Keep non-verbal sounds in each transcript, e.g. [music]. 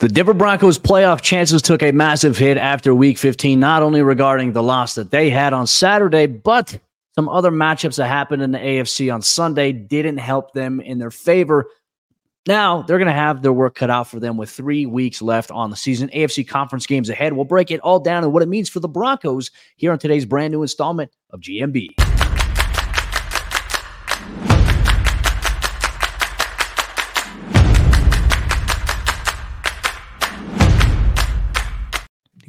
The Denver Broncos playoff chances took a massive hit after week 15, not only regarding the loss that they had on Saturday, but some other matchups that happened in the AFC on Sunday didn't help them in their favor. Now they're going to have their work cut out for them with three weeks left on the season. AFC conference games ahead. We'll break it all down and what it means for the Broncos here on today's brand new installment of GMB.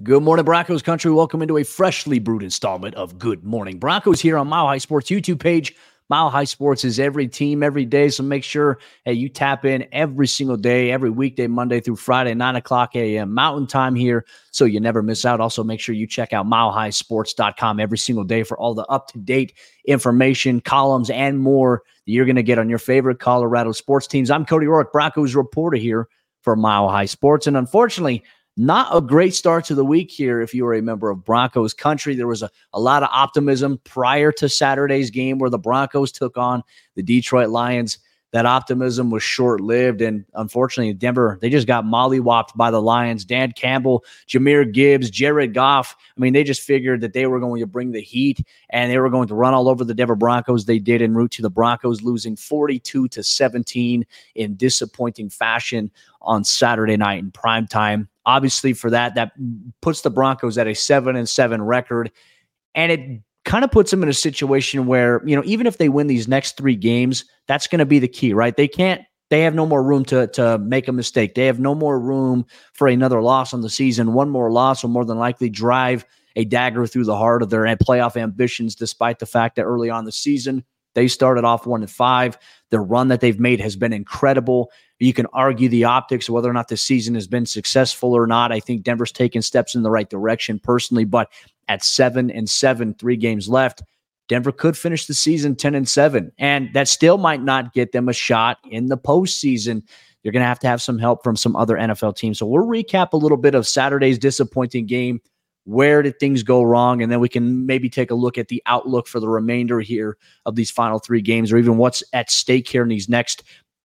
Good morning, Broncos country. Welcome into a freshly brewed installment of Good Morning Broncos here on Mile High Sports YouTube page. Mile High Sports is every team every day. So make sure hey, you tap in every single day, every weekday, Monday through Friday, 9 o'clock a.m. Mountain Time here. So you never miss out. Also, make sure you check out milehighsports.com every single day for all the up to date information, columns, and more that you're going to get on your favorite Colorado sports teams. I'm Cody Roark, Broncos reporter here for Mile High Sports. And unfortunately, not a great start to the week here if you were a member of Broncos country. There was a, a lot of optimism prior to Saturday's game where the Broncos took on the Detroit Lions. That optimism was short lived. And unfortunately, Denver, they just got mollywopped by the Lions. Dan Campbell, Jahmyr Gibbs, Jared Goff. I mean, they just figured that they were going to bring the heat and they were going to run all over the Denver Broncos. They did en route to the Broncos, losing 42 to 17 in disappointing fashion on Saturday night in prime time obviously for that that puts the broncos at a seven and seven record and it kind of puts them in a situation where you know even if they win these next three games that's going to be the key right? They can't they have no more room to to make a mistake. They have no more room for another loss on the season. One more loss will more than likely drive a dagger through the heart of their playoff ambitions despite the fact that early on the season they started off one and five. The run that they've made has been incredible. You can argue the optics, whether or not the season has been successful or not. I think Denver's taken steps in the right direction personally, but at seven and seven, three games left, Denver could finish the season 10 and 7. And that still might not get them a shot in the postseason. You're going to have to have some help from some other NFL teams. So we'll recap a little bit of Saturday's disappointing game. Where did things go wrong? And then we can maybe take a look at the outlook for the remainder here of these final three games, or even what's at stake here in these next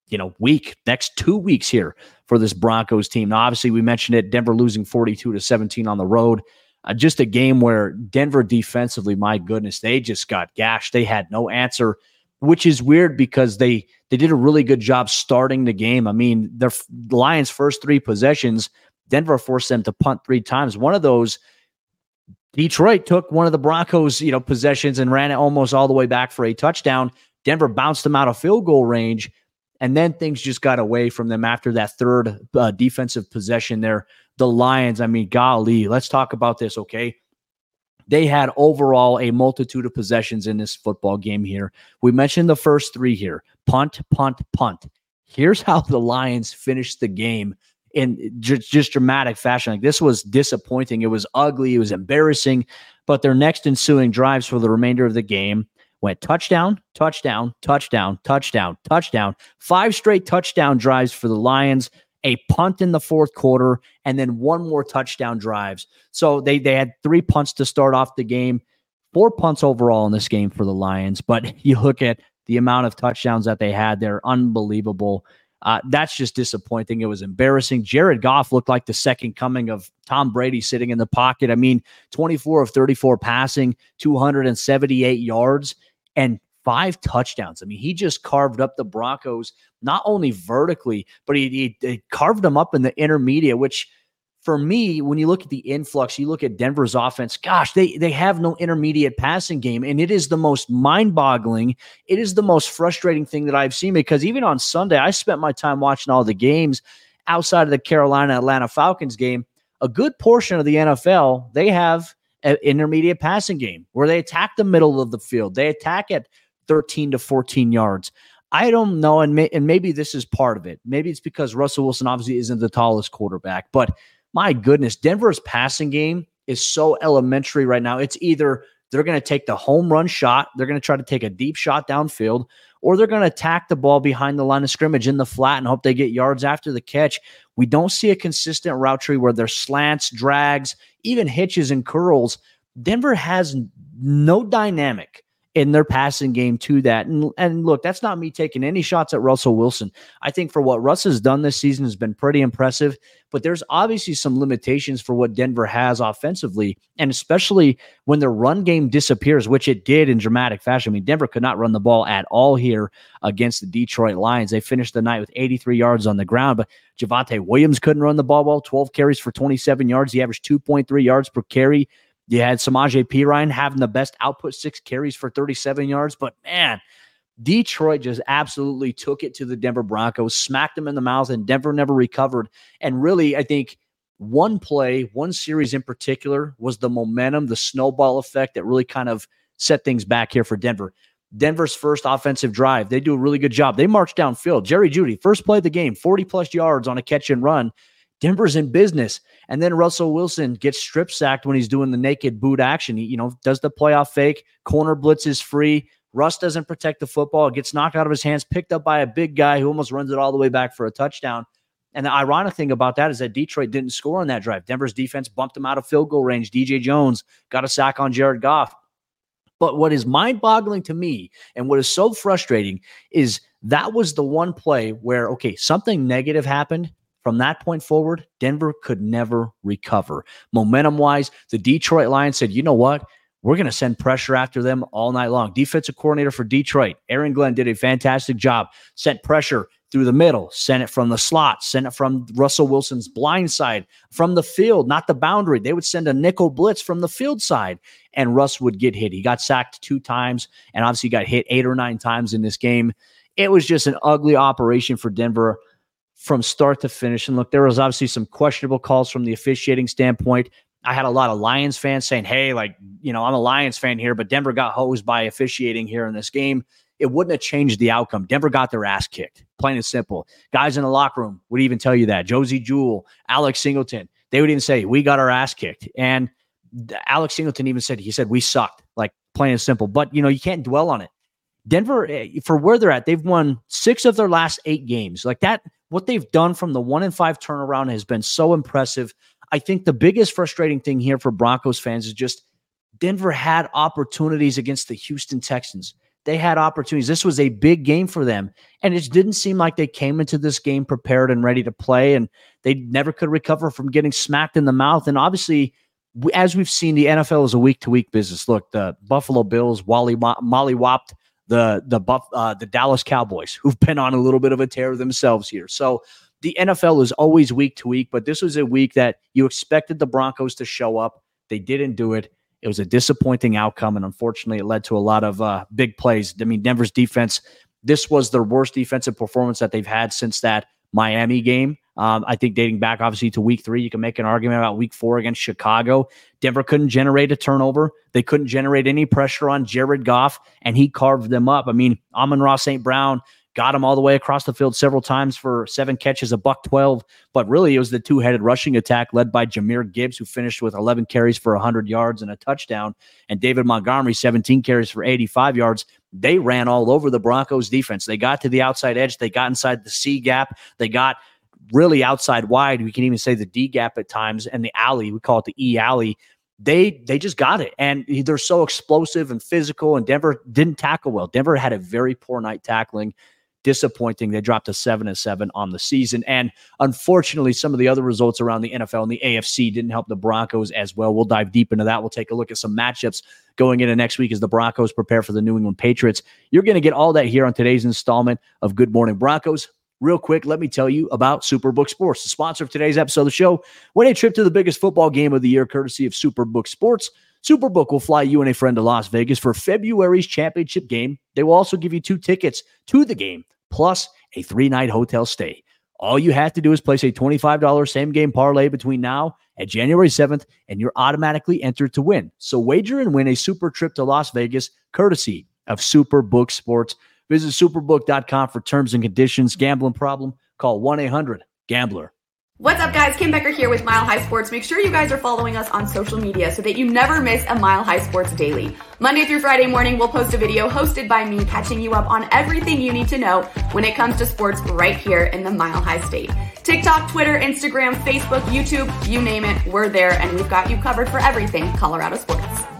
you know, week, next two weeks here for this Broncos team. Now, obviously, we mentioned it Denver losing 42 to 17 on the road. Uh, just a game where Denver defensively, my goodness, they just got gashed. They had no answer, which is weird because they they did a really good job starting the game. I mean, their Lions' first three possessions, Denver forced them to punt three times. One of those, Detroit took one of the Broncos, you know, possessions and ran it almost all the way back for a touchdown. Denver bounced them out of field goal range. And then things just got away from them after that third uh, defensive possession there. The Lions, I mean, golly, let's talk about this, okay? They had overall a multitude of possessions in this football game here. We mentioned the first three here punt, punt, punt. Here's [laughs] how the Lions finished the game in just, just dramatic fashion. Like this was disappointing. It was ugly. It was embarrassing. But their next ensuing drives for the remainder of the game went touchdown, touchdown, touchdown, touchdown, touchdown. Five straight touchdown drives for the Lions, a punt in the fourth quarter, and then one more touchdown drives. So they they had three punts to start off the game, four punts overall in this game for the Lions. But [laughs] you look at the amount of touchdowns that they had, they're unbelievable. Uh, that's just disappointing. It was embarrassing. Jared Goff looked like the second coming of Tom Brady sitting in the pocket. I mean, 24 of 34 passing, 278 yards and five touchdowns. I mean, he just carved up the Broncos not only vertically, but he, he, he, carved them up in the intermediate, which for me, when you look at the influx, you look at Denver's offense, gosh, they they have no intermediate passing game. And it is the most mind-boggling. It is the most frustrating thing that I've seen because even on Sunday, I spent my time watching all the games outside of the Carolina Atlanta Falcons game. A good portion of the NFL, they have an intermediate passing game where they attack the middle of the field. They attack at 13 to 14 yards. I don't know, and, may, and maybe this is part of it. Maybe it's because Russell Wilson obviously isn't the tallest quarterback, but my goodness, Denver's passing game is so elementary right now. It's either they're going to take the home run shot, they're going to try to take a deep shot downfield, or they're going to attack the ball behind the line of scrimmage in the flat and hope they get yards after the catch. We don't see a consistent route tree where there's slants, drags, even hitches and curls. Denver has no dynamic in their passing game to that. And, and look, that's not me taking any shots at Russell Wilson. I think for what Russ has done this season has been pretty impressive, but there's obviously some limitations for what Denver has offensively, and especially when their run game disappears, which it did in dramatic fashion. I mean, Denver could not run the ball at all here against the Detroit Lions. They finished the night with 83 yards on the ground, but Javonte Williams couldn't run the ball well, 12 carries for 27 yards. He averaged 2.3 yards per carry you had Samaje Perine having the best output, six carries for 37 yards. But man, Detroit just absolutely took it to the Denver Broncos, smacked them in the mouth, and Denver never recovered. And really, I think one play, one series in particular, was the momentum, the snowball effect that really kind of set things back here for Denver. Denver's first offensive drive, they do a really good job. They march downfield. Jerry Jeudy, first play of the game, 40 plus yards on a catch and run. Denver's in business. And then Russell Wilson gets strip sacked when he's doing the naked boot action. He, you know, does the playoff fake, corner blitz is free. Russ doesn't protect the football, it gets knocked out of his hands, picked up by a big guy who almost runs it all the way back for a touchdown. And the ironic thing about that is that Detroit didn't score on that drive. Denver's defense bumped him out of field goal range. DJ Jones got a sack on Jared Goff. But what is mind boggling to me and what is so frustrating is that was the one play where, okay, something negative happened from that point forward, Denver could never recover. Momentum wise, the Detroit Lions said, you know what? We're going to send pressure after them all night long. Defensive coordinator for Detroit, Aaron Glenn, did a fantastic job. Sent pressure through the middle, sent it from the slot, sent it from Russell Wilson's blind side, from the field, not the boundary. They would send a nickel blitz from the field side, and Russ would get hit. He got sacked two times and obviously got hit eight or nine times in this game. It was just an ugly operation for Denver from start to finish. And look, there was obviously some questionable calls from the officiating standpoint. I had a lot of Lions fans saying, hey, like, you know, I'm a Lions fan here, but Denver got hosed by officiating here in this game. It wouldn't have changed the outcome. Denver got their ass kicked, plain and simple. Guys in the locker room would even tell you that. Josey Jewell, Alex Singleton, they would even say, we got our ass kicked. And Alex Singleton even said, he said, we sucked, like plain and simple. But, you know, you can't dwell on it. Denver, eh, for where they're at, they've won six of their last eight games. Like that, what they've done from the one and five turnaround has been so impressive. I think the biggest frustrating thing here for Broncos fans is just Denver had opportunities against the Houston Texans. They had opportunities. This was a big game for them. And it didn't seem like they came into this game prepared and ready to play. And they never could recover from getting smacked in the mouth. And obviously, as we've seen, the NFL is a week to week business. Look, the Buffalo Bills, Wally Molly Whopped the the Buff uh, the Dallas Cowboys, who've been on a little bit of a tear themselves here. So the NFL is always week to week, but this was a week that you expected the Broncos to show up. They didn't do it. It was a disappointing outcome, and unfortunately, it led to a lot of uh, big plays. I mean, Denver's defense. This was their worst defensive performance that they've had since that Miami game. Um, I think dating back obviously to week three, you can make an argument about week four against Chicago. Denver couldn't generate a turnover. They couldn't generate any pressure on Jared Goff, and he carved them up. I mean, Amon-Ra St. Brown got him all the way across the field several times for seven catches, a buck 12. But really, it was the two headed rushing attack led by Jahmyr Gibbs, who finished with 11 carries for 100 yards and a touchdown, and David Montgomery, 17 carries for 85 yards. They ran all over the Broncos defense. They got to the outside edge, they got inside the C gap, they got really outside wide. We can even say the D gap at times and the alley. We call it the E alley. They they just got it, and they're so explosive and physical. And Denver didn't tackle well. Denver had a very poor night tackling. Disappointing. They dropped to seven and seven on the season, and unfortunately, some of the other results around the NFL and the AFC didn't help the Broncos as well. We'll dive deep into that. We'll take a look at some matchups going into next week as the Broncos prepare for the New England Patriots. You're going to get all that here on today's installment of Good Morning Broncos. Real quick, let me tell you about Superbook Sports, the sponsor of today's episode of the show. Win a trip to the biggest football game of the year, courtesy of Superbook Sports. Superbook will fly you and a friend to Las Vegas for February's championship game. They will also give you two tickets to the game, plus a three night hotel stay. All you have to do is place a $25 same game parlay between now and January 7th, and you're automatically entered to win. So wager and win a super trip to Las Vegas, courtesy of Superbook Sports. Visit superbook.com for terms and conditions. Gambling problem? Call 1 800 Gambler. What's up, guys? Kim Becker here with Mile High Sports. Make sure you guys are following us on social media so that you never miss a Mile High Sports daily. Monday through Friday morning, we'll post a video hosted by me catching you up on everything you need to know when it comes to sports right here in the Mile High State. TikTok, Twitter, Instagram, Facebook, YouTube, you name it, we're there and we've got you covered for everything Colorado sports.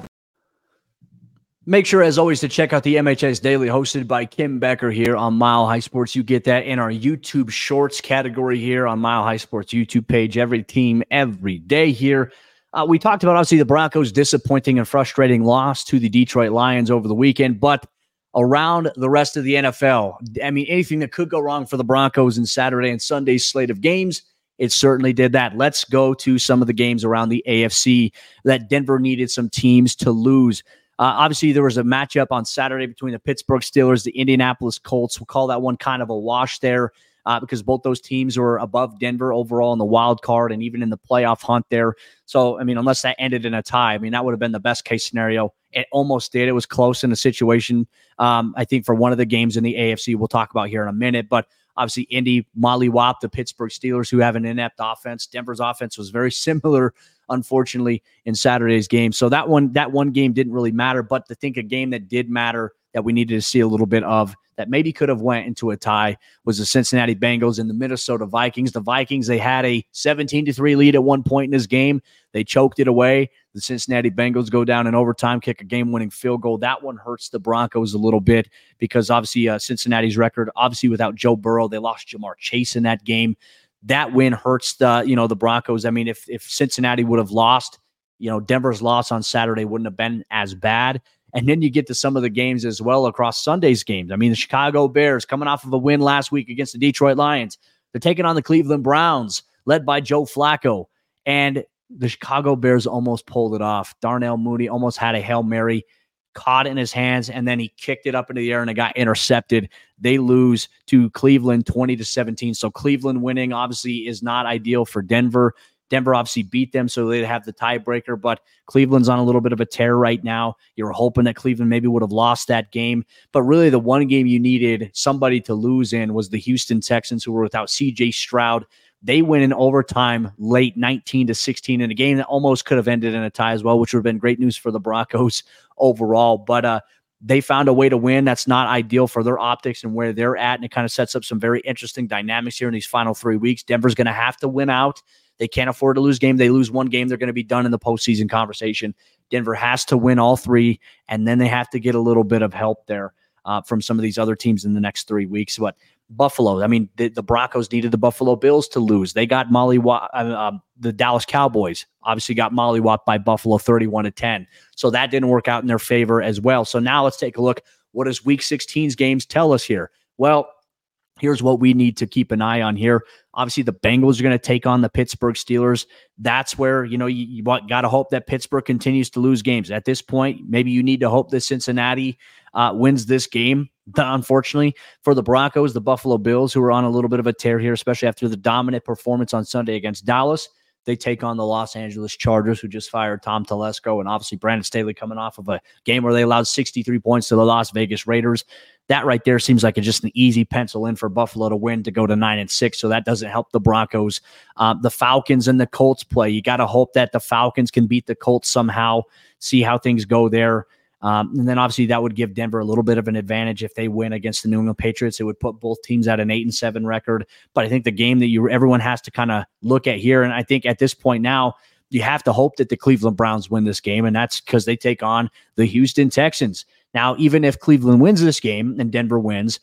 Make sure, as always, to check out the MHS Daily hosted by Kim Becker here on Mile High Sports. You get that in our YouTube Shorts category here on Mile High Sports YouTube page. Every team, every day here. Uh, we talked about obviously the Broncos' disappointing and frustrating loss to the Detroit Lions over the weekend, but around the rest of the NFL, I mean, anything that could go wrong for the Broncos in Saturday and Sunday's slate of games, it certainly did that. Let's go to some of the games around the AFC that Denver needed some teams to lose. Uh, obviously, there was a matchup on Saturday between the Pittsburgh Steelers, the Indianapolis Colts. We'll call that one kind of a wash there uh, because both those teams were above Denver overall in the wild card and even in the playoff hunt there. So, I mean, unless that ended in a tie, I mean, that would have been the best case scenario. It almost did. It was close in a situation, um, I think, for one of the games in the AFC we'll talk about here in a minute. But obviously, Indy, Molly Wop, the Pittsburgh Steelers, who have an inept offense. Denver's offense was very [laughs] similar unfortunately, in Saturday's game. So that one, that one game didn't really matter. But to think a game that did matter that we needed to see a little bit of that maybe could have went into a tie was the Cincinnati Bengals and the Minnesota Vikings. The Vikings they had a 17 to 3 lead at one point in this game. They choked it away. The Cincinnati Bengals go down in overtime, kick a game-winning field goal. That one hurts the Broncos a little bit because obviously uh, Cincinnati's record, obviously without Joe Burrow, they lost Ja'Marr Chase in that game that win hurts the you know the Broncos. I mean, if if Cincinnati would have lost, you know, Denver's loss on Saturday wouldn't have been as bad. And then you get to some of the games as well across Sunday's games. I mean, the Chicago Bears coming off of a win last week against the Detroit Lions. They're taking on the Cleveland Browns, led by Joe Flacco. And the Chicago Bears almost pulled it off. Darnell Mooney almost had a Hail Mary caught it in his hands, and then he kicked it up into the air and it got intercepted. They lose to Cleveland 20 to 17. So Cleveland winning obviously is not ideal for Denver. Denver obviously beat them, so they'd have the tiebreaker, but Cleveland's on a little bit of a tear right now. You're hoping that Cleveland maybe would have lost that game. But really, the one game you needed somebody to lose in was the Houston Texans, who were without CJ Stroud. They win in overtime late 19 to 16 in a game that almost could have ended in a tie as well, which would have been great news for the Broncos [laughs] overall. But uh, they found a way to win. That's not ideal for their optics and where they're at. And it kind of sets up some very interesting dynamics here in these final three weeks. Denver's going to have to win out. They can't afford to lose game. They lose one game, they're going to be done in the postseason conversation. Denver has to win all three, and then they have to get a little bit of help there uh, from some of these other teams in the next three weeks. But Buffalo. I mean, the, the, Broncos needed the Buffalo Bills to lose. They got Molly uh, um, the Dallas Cowboys obviously got mollywopped by Buffalo 31 to 10. So that didn't work out in their favor as well. So now let's take a look. What does week 16's games tell us here? Well, here's what we need to keep an eye on here. Obviously, the Bengals are going to take on the Pittsburgh Steelers. That's where, you know, you, you got to hope that Pittsburgh continues to lose games. At this point, maybe you need to hope that Cincinnati uh, wins this game. [laughs] Unfortunately, for the Broncos, the Buffalo Bills, who are on a little bit of a tear here, especially after the dominant performance on Sunday against Dallas, they take on the Los Angeles Chargers, who just fired Tom Telesco, and obviously Brandon Staley coming off of a game where they allowed 63 points to the Las Vegas Raiders. That right there seems like it's just an easy pencil in for Buffalo to win to go to nine and six. So that doesn't help the Broncos. Um, the Falcons and the Colts play. You got to hope that the Falcons can beat the Colts somehow. See how things go there. Um, and then obviously that would give Denver a little bit of an advantage if they win against the New England Patriots. It would put both teams at an eight and seven record. But I think the game that you everyone has to kind of look at here, and I think at this point now, you have to hope that the Cleveland Browns win this game, and that's because they take on the Houston Texans. Now, even if Cleveland wins this game and Denver wins,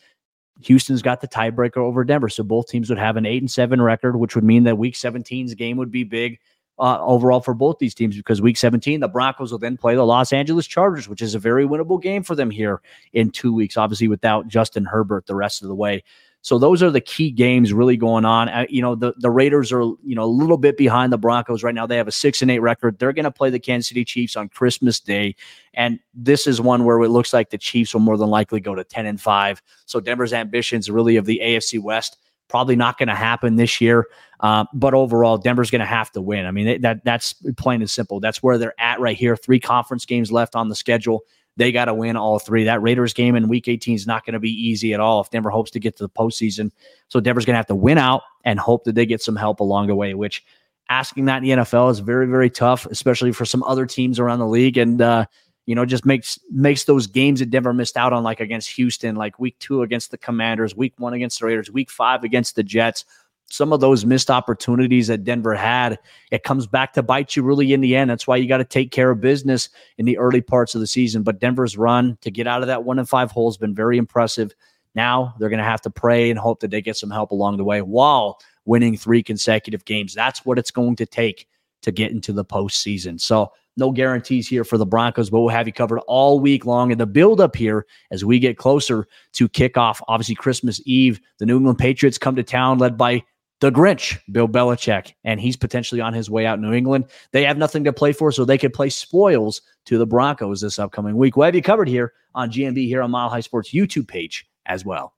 Houston's got the tiebreaker over Denver. So both teams would have an eight and seven record, which would mean that week 17's game would be big uh, overall for both these teams because week 17, the Broncos will then play the Los Angeles Chargers, which is a very winnable game for them here in two weeks, obviously without Justin Herbert the rest of the way. So those are the key games really going on. Uh, you know, the, the Raiders are, you know, a little bit behind the Broncos right now. They have a six and eight record. They're going to play the Kansas City Chiefs on Christmas Day. And this is one where it looks like the Chiefs will more than likely go to 10 and five. So Denver's ambitions really of the AFC West Probably not going to happen this year. Uh, but overall, Denver's going to have to win. I mean, that that's plain and simple. That's where they're at right here. Three conference games left on the schedule. They got to win all three. That Raiders game in Week 18 is not going to be easy at all if Denver hopes to get to the postseason. So Denver's going to have to win out and hope that they get some help along the way. Which asking that in the NFL is very very tough, especially for some other teams around the league. And uh, you know, just makes makes those games that Denver missed out on, like against Houston, like week two against the Commanders, week one against the Raiders, week five against the Jets. some of those missed opportunities that Denver had, it comes back to bite you really in the end. That's why you got to take care of business in the early parts of the season. But Denver's run to get out of that one and five hole has been very impressive. Now they're going to have to pray and hope that they get some help along the way while winning three consecutive games. That's what it's going to take to get into the postseason. So, no guarantees here for the Broncos, but we'll have you covered all week long in the build up here as we get closer to kickoff. Obviously, Christmas Eve, the New England Patriots come to town led by the Grinch, Bill Belichick, and he's potentially on his way out New England. They have nothing to play for, so they could play spoils to the Broncos this upcoming week. We'll have you covered here on GMB here on Mile High Sports YouTube page as well.